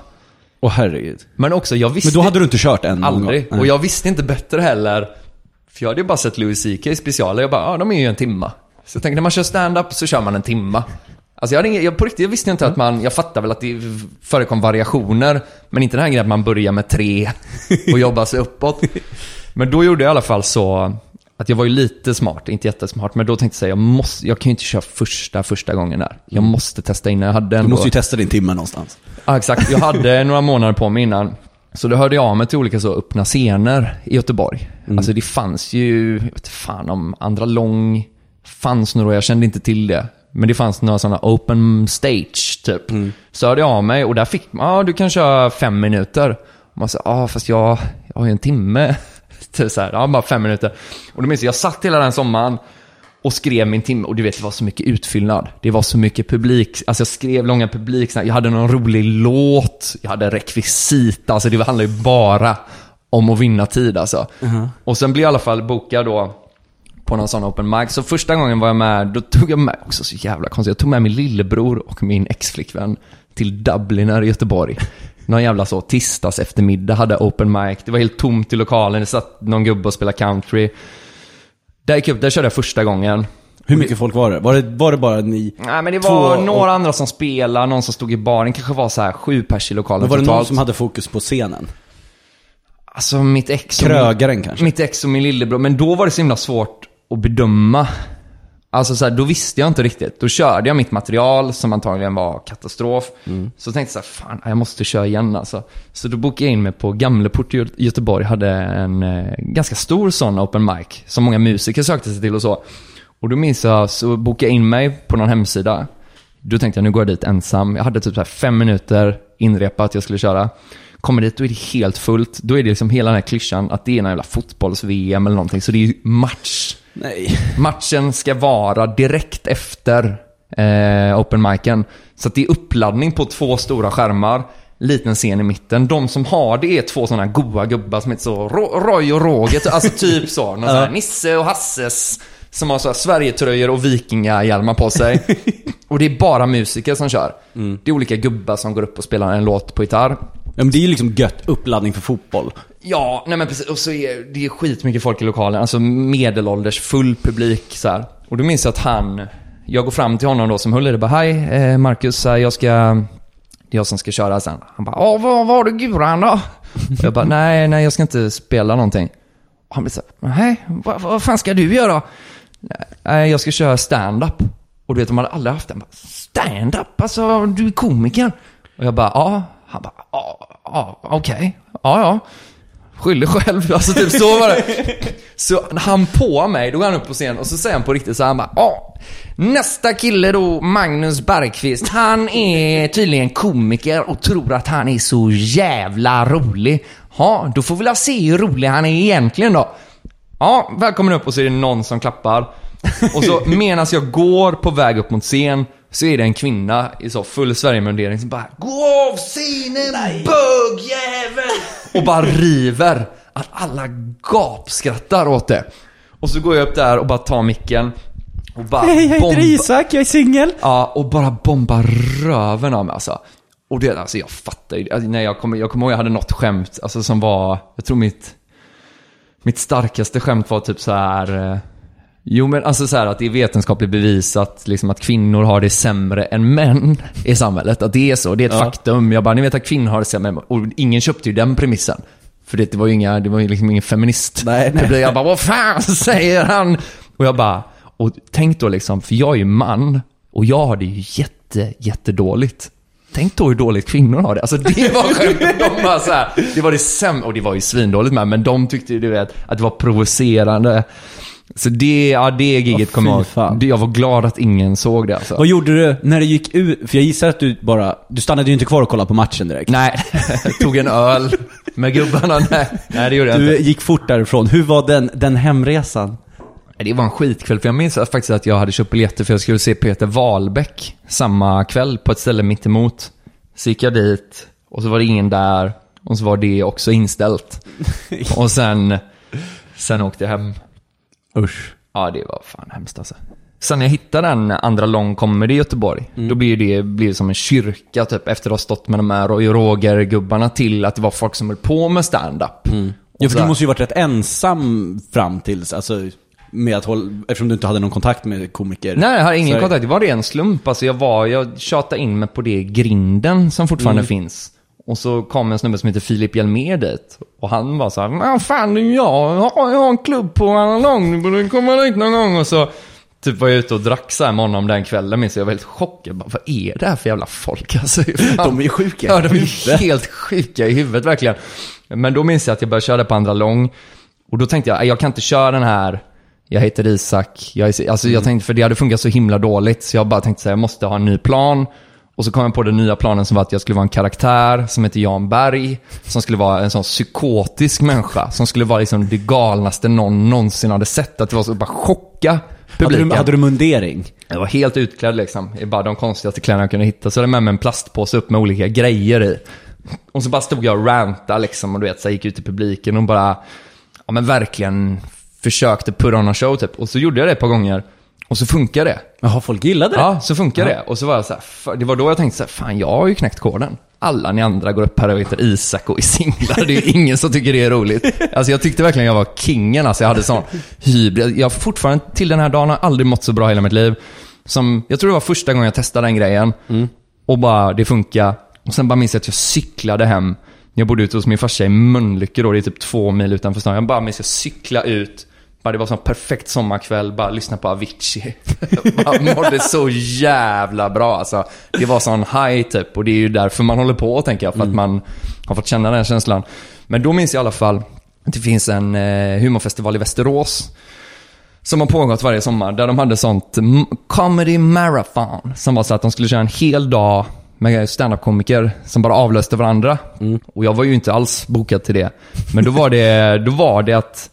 S2: Åh herregud.
S1: Men också, jag visste...
S2: Men då hade du inte kört någon
S1: Aldrig. Och jag visste inte bättre heller. För jag hade ju bara sett Louis CK i specialer. Jag bara, ja de är ju en timma. Så jag tänkte, när man kör stand-up så kör man en timma. Alltså jag, hade jag, på riktigt, jag visste inte att man, jag fattar väl att det förekom variationer. Men inte den här grejen att man börjar med tre och jobbar sig uppåt. Men då gjorde jag i alla fall så att jag var ju lite smart, inte jättesmart. Men då tänkte jag säga, jag, måste, jag kan ju inte köra första, första gången där. Jag måste testa innan. Jag hade
S2: Du
S1: ändå...
S2: måste ju testa din timme någonstans.
S1: Ja, exakt. Jag hade några månader på mig innan. Så då hörde jag av mig till olika så öppna scener i Göteborg. Alltså det fanns ju, jag vet fan om Andra Lång fanns några, jag kände inte till det. Men det fanns några sådana open stage typ. Så hörde jag av mig och där fick man, ja du kan köra fem minuter. Och man sa, ja fast jag, jag har ju en timme. Typ så här, ja bara fem minuter. Och då minns jag, jag satt hela den sommaren och skrev min timme. Och du vet, det var så mycket utfyllnad. Det var så mycket publik. Alltså jag skrev långa publik. Jag hade någon rolig låt. Jag hade rekvisita. Alltså det handlade ju bara om att vinna tid alltså. Och sen blev jag i alla fall bokad då på någon sån open mic. Så första gången var jag med, då tog jag med, också så jävla konstigt, jag tog med min lillebror och min exflickvän till Dublin här i Göteborg. Någon jävla så tisdags eftermiddag hade open mic. Det var helt tomt i lokalen, det satt någon gubbe och spelade country. Där gick jag upp, där körde jag första gången.
S2: Hur mycket folk var det? Var det, var det bara ni?
S1: Nej men det var
S2: och-
S1: några andra som spelade, någon som stod i baren, kanske var så här sju pers i lokalen
S2: Men var det
S1: totalt.
S2: någon som hade fokus på scenen?
S1: Alltså mitt ex och
S2: Krögaren kanske?
S1: Mitt ex och min lillebror. Men då var det så himla svårt att bedöma Alltså så här, då visste jag inte riktigt. Då körde jag mitt material som antagligen var katastrof. Så tänkte jag så här, fan jag måste köra igen alltså. Så då bokade jag in mig på Gamleport i Gö- Göteborg. Hade en eh, ganska stor sån open mic. Som många musiker sökte sig till och så. Och då minns jag, så bokade jag in mig på någon hemsida. Då tänkte jag, nu går jag dit ensam. Jag hade typ så här fem minuter inrepat jag skulle köra. Kommer dit, då är det helt fullt. Då är det liksom hela den här klyschan att det är en jävla fotbolls-VM eller någonting. Så det är ju match.
S2: Nej.
S1: Matchen ska vara direkt efter eh, open micen. Så det är uppladdning på två stora skärmar. Liten scen i mitten. De som har det är två sådana goa gubbar som heter så Ro- Roy och Roger. Alltså typ så. Någon sån här Nisse och Hasses. Som har så här Sverigetröjor och vikingahjälmar på sig. och det är bara musiker som kör. Det är olika gubbar som går upp och spelar en låt på gitarr.
S2: Ja, men det är ju liksom gött uppladdning för fotboll.
S1: Ja, nej men precis. Och så är det är skitmycket folk i lokalen. Alltså medelålders, full publik så här. Och då minns jag att han, jag går fram till honom då som höll i det bara Hej eh, Marcus, jag ska, det är jag som ska köra sen. Han bara Åh, vad var du guran då? jag bara nej, nej jag ska inte spela någonting. Och han blir så nej, vad, vad fan ska du göra? Nej, jag ska köra stand-up. Och du vet, de hade aldrig haft den. Stand-up? Alltså, du är komiker. Och jag bara, ja. Han bara, ja, ja, okej. Ja, ja. Skyll dig själv. Alltså typ så var det. Så han på mig, då går han upp på scen och så säger han på riktigt så här, han bara, ja. Nästa kille då, Magnus Bergqvist, han är tydligen komiker och tror att han är så jävla rolig. Ja, då får vi väl se hur rolig han är egentligen då. Ja, välkommen upp och så är det någon som klappar. Och så medan jag går på väg upp mot scen så är det en kvinna i så full Sverigemundering som bara Gå av scenen bögjävel! Och bara river. Att alla gapskrattar åt det. Och så går jag upp där och bara tar micken. Och bara bomba-
S2: Isak, jag är singel.
S1: Ja, och bara bomba röven av mig alltså. Och det, alltså jag fattar ju, alltså, när jag kommer, jag kommer ihåg jag hade något skämt, alltså som var, jag tror mitt, mitt starkaste skämt var typ så här. Jo men alltså så här att det är vetenskapligt bevisat liksom att kvinnor har det sämre än män i samhället. Att det är så, det är ett faktum. Jag bara, ni vet att kvinnor har det sämre än män. Och ingen köpte ju den premissen. För det, det var ju inga, det var ju liksom ingen feminist.
S2: Nej, nej.
S1: Blev- Jag bara, vad fan säger han? Och jag bara, och tänk då liksom, för jag är ju man och jag har det ju jätte, jättedåligt. Tänk då hur dåligt kvinnor har det. Alltså det var skämtet. De bara så här, det var det sämre, och det var ju svindåligt med, men de tyckte ju du vet, att det var provocerande. Så det, ja det giget
S2: Åh,
S1: kommer jag ihåg. Jag var glad att ingen såg det alltså.
S2: Vad gjorde du när du gick ut? För jag gissar att du bara, du stannade ju inte kvar och kollade på matchen direkt.
S1: Nej, tog en öl med gubbarna. Nej, nej det gjorde jag
S2: Du
S1: inte.
S2: gick fort därifrån. Hur var den, den hemresan?
S1: Det var en skitkväll, för jag minns faktiskt att jag hade köpt biljetter för jag skulle se Peter Wahlbeck samma kväll på ett ställe mitt emot. Så gick jag dit och så var det ingen där och så var det också inställt. och sen, sen åkte jag hem.
S2: Usch.
S1: Ja, det var fan hemskt alltså. Sen när jag hittade den andra lång comedy i Göteborg, då blir det, blir det som en kyrka typ, efter att ha stått med de här Roy Roger-gubbarna till att det var folk som höll på med stand-up.
S2: Ja,
S1: Och
S2: för du måste ju varit rätt ensam fram tills, alltså, med att hålla, eftersom du inte hade någon kontakt med komiker.
S1: Nej, jag har ingen
S2: Så-
S1: kontakt. Det var ren slump. Alltså jag, var, jag tjatade in mig på det grinden som fortfarande
S2: Mm.
S1: finns. Och så kom en snubbe som heter Filip Hjelmér dit. Och han var så här, "Men fan det är jag, jag har, en klubb på Annalong, du borde komma dit någon gång. Och så typ var jag ute och drack så här med honom den kvällen, minns jag. Jag var helt chockad. Bara, Vad är det här för jävla folk? Alltså,
S2: De är ju sjuka.
S1: Ja, de är helt sjuka i huvudet verkligen. Men då minns jag att jag började köra på andra lång. Och då tänkte jag, jag kan inte köra den här, jag heter Isak. Jag är, alltså jag tänkte, för det hade funkat så himla dåligt. Så jag bara tänkte så här, jag måste ha en ny plan. Och så kom jag på den nya planen som var att jag skulle vara en karaktär som heter Jan Berg. Som skulle vara en sån psykotisk människa. Som skulle vara liksom det galnaste någon någonsin hade sett. Att det var så bara chocka
S2: Hade
S1: publiken.
S2: du, hade du mundering?
S1: Jag var helt utklädd liksom. I bara de konstigaste kläderna jag kunde hitta. Så hade jag med mig en plastpåse upp med olika grejer i. Och så bara stod jag och rantade liksom. Och du vet, så jag gick ut i publiken och bara, ja men verkligen försökte put on a show typ. Och så gjorde jag det ett par gånger. Och så funkar det.
S2: Jaha, folk gillade det?
S1: Ja, så funkar det. Och så var jag så här, det var då jag tänkte så här, fan jag har ju knäckt koden. Alla ni andra går upp här och heter Isak och är singlar. Det är ju ingen som tycker det är roligt. Alltså jag tyckte verkligen jag var kingen. Alltså jag hade sån hybris. Jag har fortfarande, till den här dagen, har aldrig mått så bra hela mitt liv. Som, jag tror det var första gången jag testade den grejen. Och bara, det funkar. Och sen bara minns jag att jag cyklade hem. Jag bodde ute hos min farsa i Mölnlycke då, det är typ två mil utanför stan. Jag bara minns att jag cyklade ut Bara det var sån perfekt sommarkväll, bara lyssna på Avicii. bara mådde så jävla bra alltså. Det var sån high typ och det är ju därför man håller på tänker jag. För att man har fått känna den känslan. Men då minns jag i alla fall att det finns en eh, humorfestival i Västerås. Som har pågått varje sommar, där de hade sånt comedy marathon. Som var så att de skulle köra en hel dag med standup-komiker som bara avlöste varandra. Och jag var ju inte alls bokad till det. Men då var det, då var det att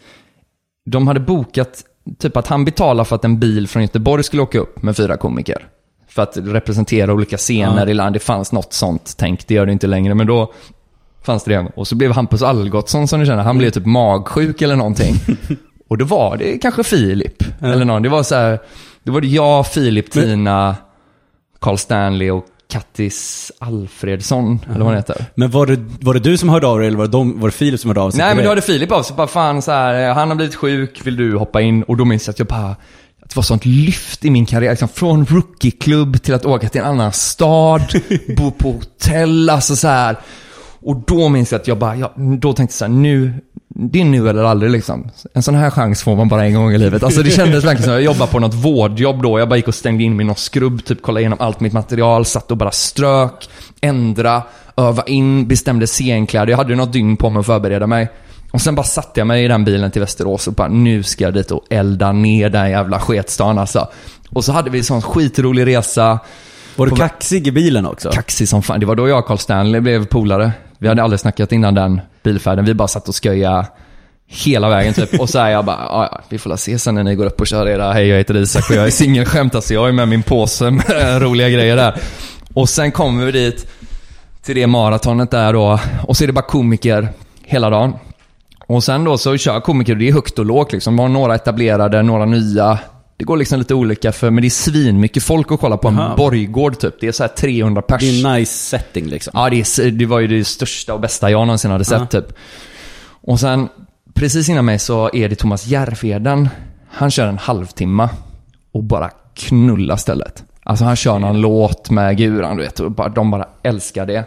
S1: de hade bokat, typ att han betalade för att en bil från Göteborg skulle åka upp med fyra komiker. För att representera olika scener i landet. Det fanns något sånt tänk, det gör det inte längre. Men då fanns det det. Och så blev Hampus Algotsson som ni känner, han blev typ magsjuk eller någonting. Och då var det kanske Filip. Eller någon. Det var så här, då var det jag, Filip, Tina, Carl Stanley och Kattis Alfredsson, eller vad han heter.
S2: Men var det, var det du som hörde av dig eller var det, de, var det Filip som hörde av sig
S1: Nej men då hade Filip av sig, bara fan så här, eh, han har blivit sjuk, vill du hoppa in? Och då minns jag att jag bara, att det var sånt lyft i min karriär, liksom från rookie-klubb till att åka till en annan stad, bo på hotell, alltså så här. Och då minns jag att jag bara, ja, då tänkte jag så här, nu, det är nu eller aldrig liksom. En sån här chans får man bara en gång i livet. Alltså det kändes verkligen som att jag jobbade på något vårdjobb då. Jag bara gick och stängde in mig i någon skrubb, typ kollade igenom allt mitt material, satt och bara strök, ändra, öva in, bestämde scenkläder. Jag hade något dygn på mig att förbereda mig. Och sen bara satte jag mig i den bilen till Västerås och bara, nu ska jag dit och elda ner den jävla sketstan alltså. Och så hade vi en sån skitrolig resa.
S2: Var du kaxig i bilen också?
S1: Kaxig som fan. Det var då jag och Carl Stanley blev polare. Vi hade aldrig snackat innan den bilfärden. Vi bara satt och sköja hela vägen typ. Och så är jag bara, "Ja, ja, vi får la se sen när ni går upp och kör era, hej jag heter Isak och jag är singelskämt. Alltså jag är med min påse med roliga grejer där. Och sen kommer vi dit till det maratonet där då. Och så är det bara komiker hela dagen. Och sen då så kör komiker och det är högt och lågt liksom. Man har några etablerade, några nya. Det går liksom lite olika för, men det är svinmycket folk att kolla på en
S2: Aha.
S1: borggård typ. Det är så här 300 pers.
S2: Det är en nice setting liksom.
S1: Ja, det, är, det var ju det största och bästa jag någonsin hade sett typ. Och sen, precis innan mig så är det Thomas Järvheden. Han kör en halvtimme och bara knullar stället. Alltså han kör någon låt med guran, du vet. Och bara, de bara älskar det.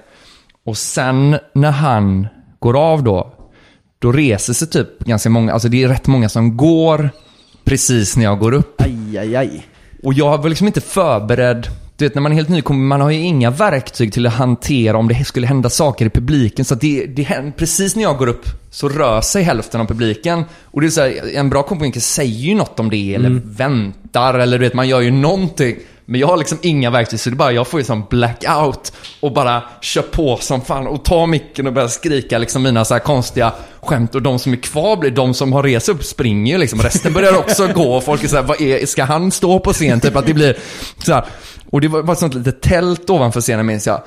S1: Och sen när han går av då, då reser sig typ ganska många, alltså det är rätt många som går precis när jag går upp.
S2: Aj, aj, aj.
S1: Och jag var liksom inte förberedd. Du vet, när man är helt ny, kommer- man har ju inga verktyg till att hantera om det skulle hända saker i publiken. Så det, det händer, precis när jag går upp så rör sig hälften av publiken. Och det är så här, en bra komiker säger ju något om det, eller väntar, eller du vet, man gör ju någonting. Men jag har liksom inga verktyg, så det är bara, jag får ju sån blackout och bara kör på som fan och tar micken och börjar skrika liksom mina så här konstiga skämt. Och de som är kvar blir, de som har rest upp springer ju liksom. Resten börjar också gå och folk är så här, vad är, ska han stå på scen? Typ att det blir så här. Och det var ett sånt litet tält ovanför scenen minns jag.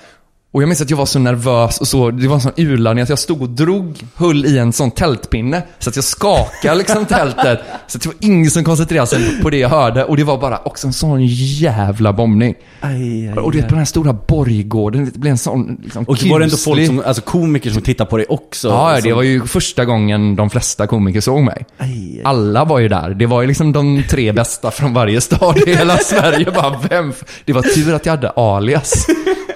S1: Och jag minns att jag var så nervös och så, det var en sån urladdning att jag stod och drog, höll i en sån tältpinne. Så att jag skakade liksom tältet. Så att det var ingen som koncentrerade sig på det jag hörde. Och det var bara också en sån jävla bombning.
S2: Aj, aj,
S1: Och du vet på den här stora borggården, det blev en sån liksom,
S2: Och var det ändå folk
S1: kuslig-
S2: som, alltså komiker som tittar på dig också?
S1: Ja, det
S2: som,
S1: var ju första gången de flesta komiker såg mig.
S2: Aj.
S1: Alla var ju där. Det var ju liksom de tre bästa från varje stad i hela Sverige. Bara, vem? Det var tur att jag hade alias.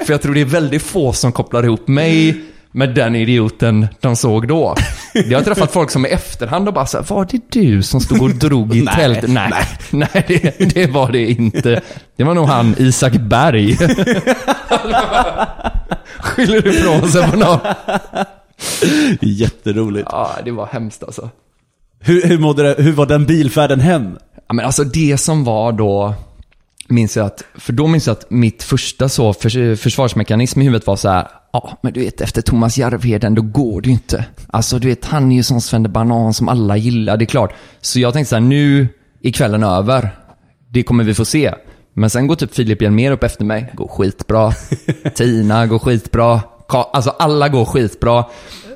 S1: För jag tror det är väldigt få som kopplar ihop mig med den idioten de såg då. Jag har träffat folk som i efterhand och bara så här, var det du som stod och drog i
S2: Nej,
S1: tältet? Nej, nej, det, det var det inte. Det var nog han Isak Berg. Skyller ifrån sig på någon.
S2: Jätteroligt.
S1: Ja, det var hemskt alltså.
S2: Hur, hur, mådde det, hur var den bilfärden hem?
S1: Ja, men alltså det som var då, minns jag att, för då minns jag att mitt första så förs försvarsmekanism i huvudet var så här, ja men du vet efter Thomas Järvheden då går det ju inte. Alltså du vet han är ju sån Svenne Banan som alla gillar, det är klart. Så jag tänkte så här, nu är kvällen över. Det kommer vi få se. Men sen går typ Filip Hjelmér upp efter mig, går skitbra. Tina går skitbra. Ka- Alltså alla går skitbra.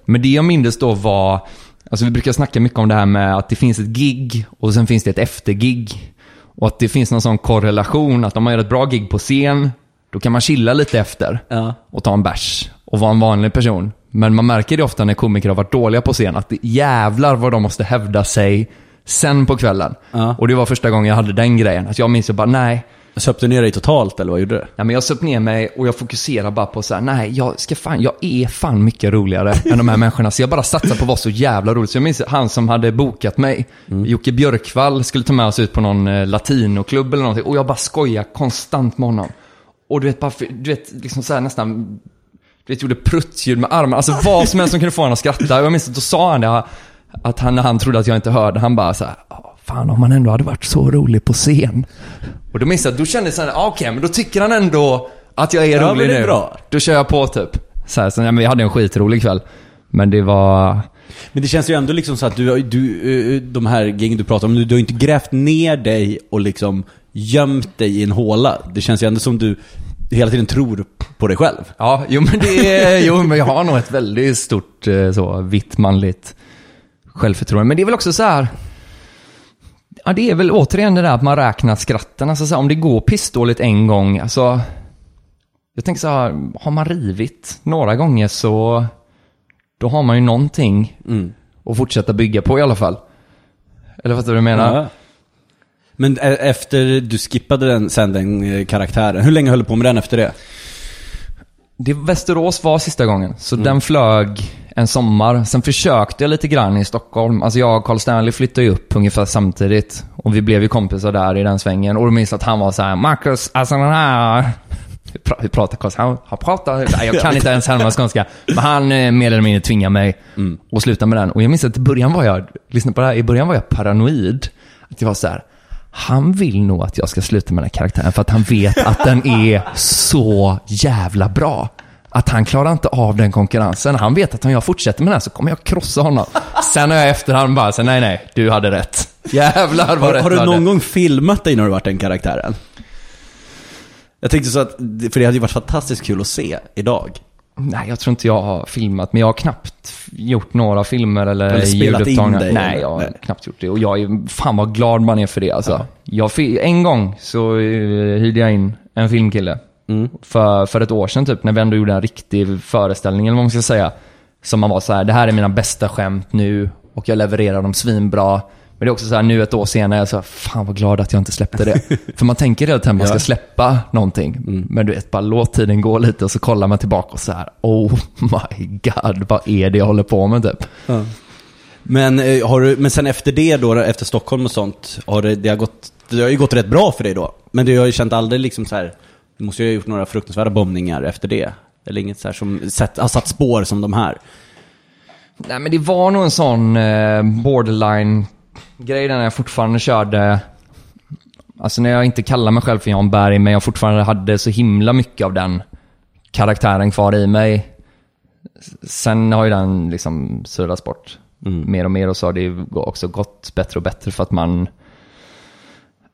S1: Men det jag mindes då var, alltså vi brukar snacka mycket om det här med att det finns ett gig och sen finns det ett eftergig. Och att det finns någon sån korrelation att om man gör ett bra gig på scen, då kan man chilla lite efter
S2: Ja.
S1: och ta en bärs och vara en vanlig person. Men man märker det ofta när komiker har varit dåliga på scen, att det jävlar vad de måste hävda sig sen på kvällen.
S2: Ja.
S1: Och det var första gången jag hade den grejen. Att jag minns ju bara, nej,
S2: Söp du ner dig totalt eller vad gjorde du?
S1: Nej, men jag söp ner mig och jag fokuserar bara på så här, nej, jag ska fan, jag är fan mycket roligare än de här människorna. Så jag bara satsar på att vara så jävla rolig. Så jag minns han som hade bokat mig, Jocke Björkvall, skulle ta med oss ut på någon eh, latinoklubb eller någonting. Och jag bara skojar konstant med honom. Och du vet, bara, du vet, liksom så här nästan, du vet, gjorde pruttljud med armarna. Alltså vad som helst som kunde få honom att skratta. Och jag minns att då sa han det, att han, när han trodde att jag inte hörde, han bara så här, "Ja, fan om man ändå hade varit så rolig på scen. Och då minns jag att då kände jag så här, ah, okej, men då tycker han ändå att jag är
S2: Ja,
S1: rolig
S2: men det är
S1: nu.
S2: bra.
S1: Då kör jag på typ. Så, här, så ja, men vi hade en skitrolig kväll. Men det var...
S2: Men det känns ju ändå liksom så att du, du eh, de här gängen du pratar om, du, du har inte grävt ner dig och liksom gömt dig i en håla. Det känns ju ändå som du hela tiden tror på dig själv.
S1: Ja, jo men det är, jo men jag har nog ett väldigt stort eh, så vitt manligt självförtroende. Men det är väl också så här. Ja, det är väl återigen det där att man räknar skratten. Alltså så här, om det går pissdåligt en gång, alltså. Jag tänker så här, har man rivit några gånger så då har man ju någonting att fortsätta bygga på i alla fall. Eller fattar du vad jag menar?
S2: Ja. Men e- efter du skippade den, sen den eh, karaktären, hur länge höll du på med den efter det?
S1: Det, Västerås var sista gången, så den flög en sommar. Sen försökte jag lite grann i Stockholm. Alltså jag och Carl Stanley flyttade ju upp ungefär samtidigt. Och vi blev ju kompisar där i den svängen. Och då minns att han var så här, Marcus, alltså den här... Hur pra- Hur pratar Carl? Han, han pratar... Jag kan inte ens härma skånska. Men han eh, mer eller mindre tvingade mig att sluta med den. Och jag minns att i början var jag, lyssna på det här, i början var jag paranoid. Att jag var så här, han vill nog att jag ska sluta med den här karaktären för att han vet att den är så jävla bra. Att han klarar inte av den konkurrensen. Han vet att om jag fortsätter med den här så kommer jag krossa honom. Sen har jag efterhand bara så nej nej, du hade rätt. Jävlar vad
S2: Har,
S1: rätt
S2: har du någon gång filmat dig när du varit den karaktären? Jag tänkte så att, för det hade ju varit fantastiskt kul att se idag.
S1: Nej, jag tror inte jag har filmat, men jag har knappt gjort nåra filmer eller,
S2: Eller spelat in dig,
S1: Nej, jag har
S2: Nej.
S1: knappt gjort det. Och jag är, fan vad glad man är för det alltså. Jag, fi- en gång så eh, hyrde jag in en filmkille.
S2: Mm.
S1: För, för ett år sedan typ, när vi ändå gjorde en riktig föreställning, eller vad man ska säga. Som man var så här, det här är mina bästa skämt nu och jag levererar dem svinbra. Men det är också så här, nu ett år senare, jag så här, fan vad glad att jag inte släppte det. för man tänker hela tiden att man ska släppa någonting. Men du vet, bara låt tiden gå lite och så kollar man tillbaka och så här, oh my god, vad är det jag håller på med typ?
S2: Men, eh, har du, men sen efter det då, efter Stockholm och sånt, har det, det, har gått, det har ju gått rätt bra för dig då. Men du har ju känt aldrig liksom så här, du måste ju ha gjort några fruktansvärda bombningar efter det. Eller inget så här som sett, har satt spår som de här.
S1: Nej men det var nog en sån eh, borderline-grej där när jag fortfarande körde, alltså när jag inte kallar mig själv för Jan Berg, men jag fortfarande hade så himla mycket av den karaktären kvar i mig. Sen har ju den liksom surrats bort mer och mer och så har det ju också gått bättre och bättre för att man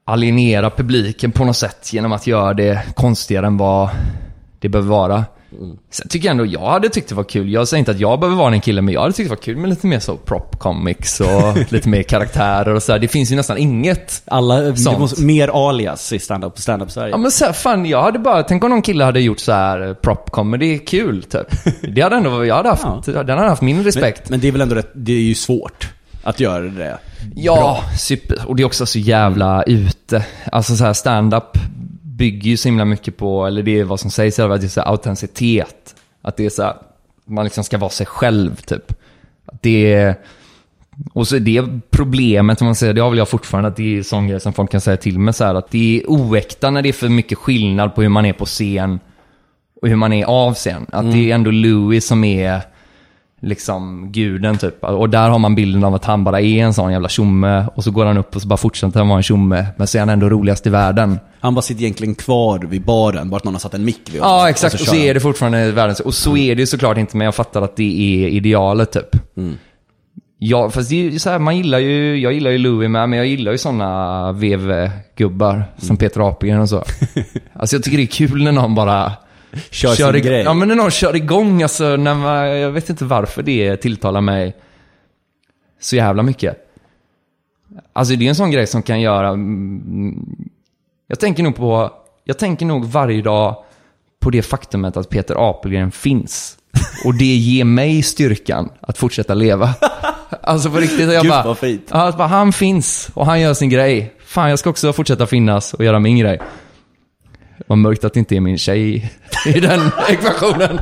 S1: alienerar publiken på något sätt genom att göra det konstigare än vad det behöver vara. Sen tycker jag ändå, jag hade tyckt det var kul. Jag säger inte att jag behöver vara den killen, men jag hade tyckt det var kul med lite mer så prop comics och lite mer karaktärer och så här. Det finns ju nästan inget.
S2: Alla,
S1: Sånt.
S2: måste, mer alias i stand-up, stand-up Sverige.
S1: Ja men så här, fan jag hade bara, tänk om någon kille hade gjort så här eh, prop comedy kul typ. Det hade ändå, jag hade haft, den hade haft min respekt.
S2: Men, men det är väl ändå rätt, det är ju svårt att göra det.
S1: Ja, super. Och det är också så jävla ute. Alltså så här stand-up bygger ju så himla mycket på, eller det är vad som sägs, att det är så här autenticitet. Att det är så här, man liksom ska vara sig själv typ. Det är, och så är det problemet, om man säger, det har väl jag fortfarande, att det är sån grej som folk kan säga till mig så här, att det är oäkta när det är för mycket skillnad på hur man är på scen och hur man är av scen. Att det är ändå Louis som är liksom guden typ. Och där har man bilden av att han bara är en sån jävla tjomme och så går han upp och så bara fortsätter han vara en tjomme. Men så är han ändå roligast i världen.
S2: Han bara sitter egentligen kvar vid baren, bara att någon har satt en mick vid honom.
S1: Ja, exakt. Och så,
S2: kör han.
S1: är det fortfarande världens... Och så är det ju såklart inte, men jag fattar att det är idealet typ. Ja, fast det är ju så här, man gillar ju, jag gillar ju Louis med, men jag gillar ju sådana VV-gubbar som Peter Apelgren och så. alltså jag tycker det är kul när någon bara
S2: Kör sin
S1: igång,
S2: grej.
S1: Ja, men när någon kör igång, alltså, när man, jag vet inte varför det tilltalar mig så jävla mycket. Alltså det är en sån grej som kan göra... mm, Jag tänker nog på... Jag tänker nog varje dag på det faktumet att Peter Apelgren finns. Och det ger mig styrkan att fortsätta leva. Alltså på riktigt, jag
S2: Gud,
S1: bara...
S2: vad fint.
S1: Bara, han finns och han gör sin grej. Fan, jag ska också fortsätta finnas och göra min grej. Vad mörkt att det inte är min tjej i den ekvationen.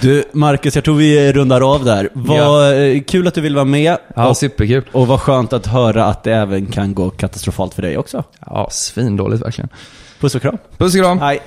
S2: Du, Marcus, jag tror vi rundar av där. Vad eh, kul att du vill vara med.
S1: Ja,
S2: och,
S1: superkul.
S2: och vad skönt att höra att det även kan gå katastrofalt för dig också.
S1: Ja, svindåligt verkligen.
S2: Puss och kram.
S1: Puss och kram.
S2: Hej.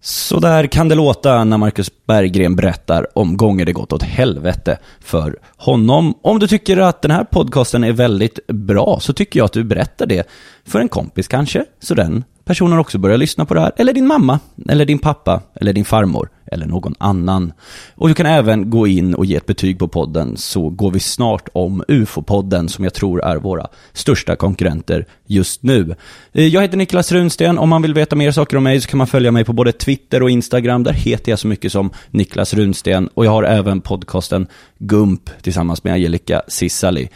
S2: Så där kan det låta när Marcus Berggren berättar om gånger det gått åt helvete för honom. Om du tycker att den här podcasten är väldigt bra så tycker jag att du berättar det för en kompis kanske, så den personen också börjar lyssna på det här. Eller din mamma, eller din pappa, eller din farmor, eller någon annan. Och du kan även gå in och ge ett betyg på podden så går vi snart om UFO-podden som jag tror är våra största konkurrenter just nu. Eh, jag heter Niklas Runsten, om man vill veta mer saker om mig så kan man följa mig på både Twitter och Instagram. Där heter jag så mycket som Niklas Runsten och jag har även podcasten Gump tillsammans med Angelica Sissali.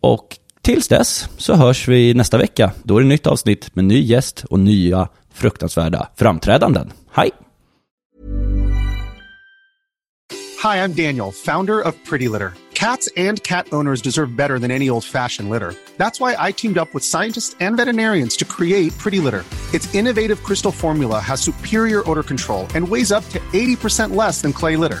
S2: Och tills dess så hörs vi nästa vecka. Då är det nytt avsnitt med ny gäst och nya fruktansvärda framträdanden. Hej!
S4: Hi, I'm Daniel, founder of Pretty Litter. Cats and cat owners deserve better than any old fashioned litter. That's why I teamed up with scientists and veterinarians to create Pretty Litter. Its innovative crystal formula has superior odor control and weighs up to 80% less than clay litter.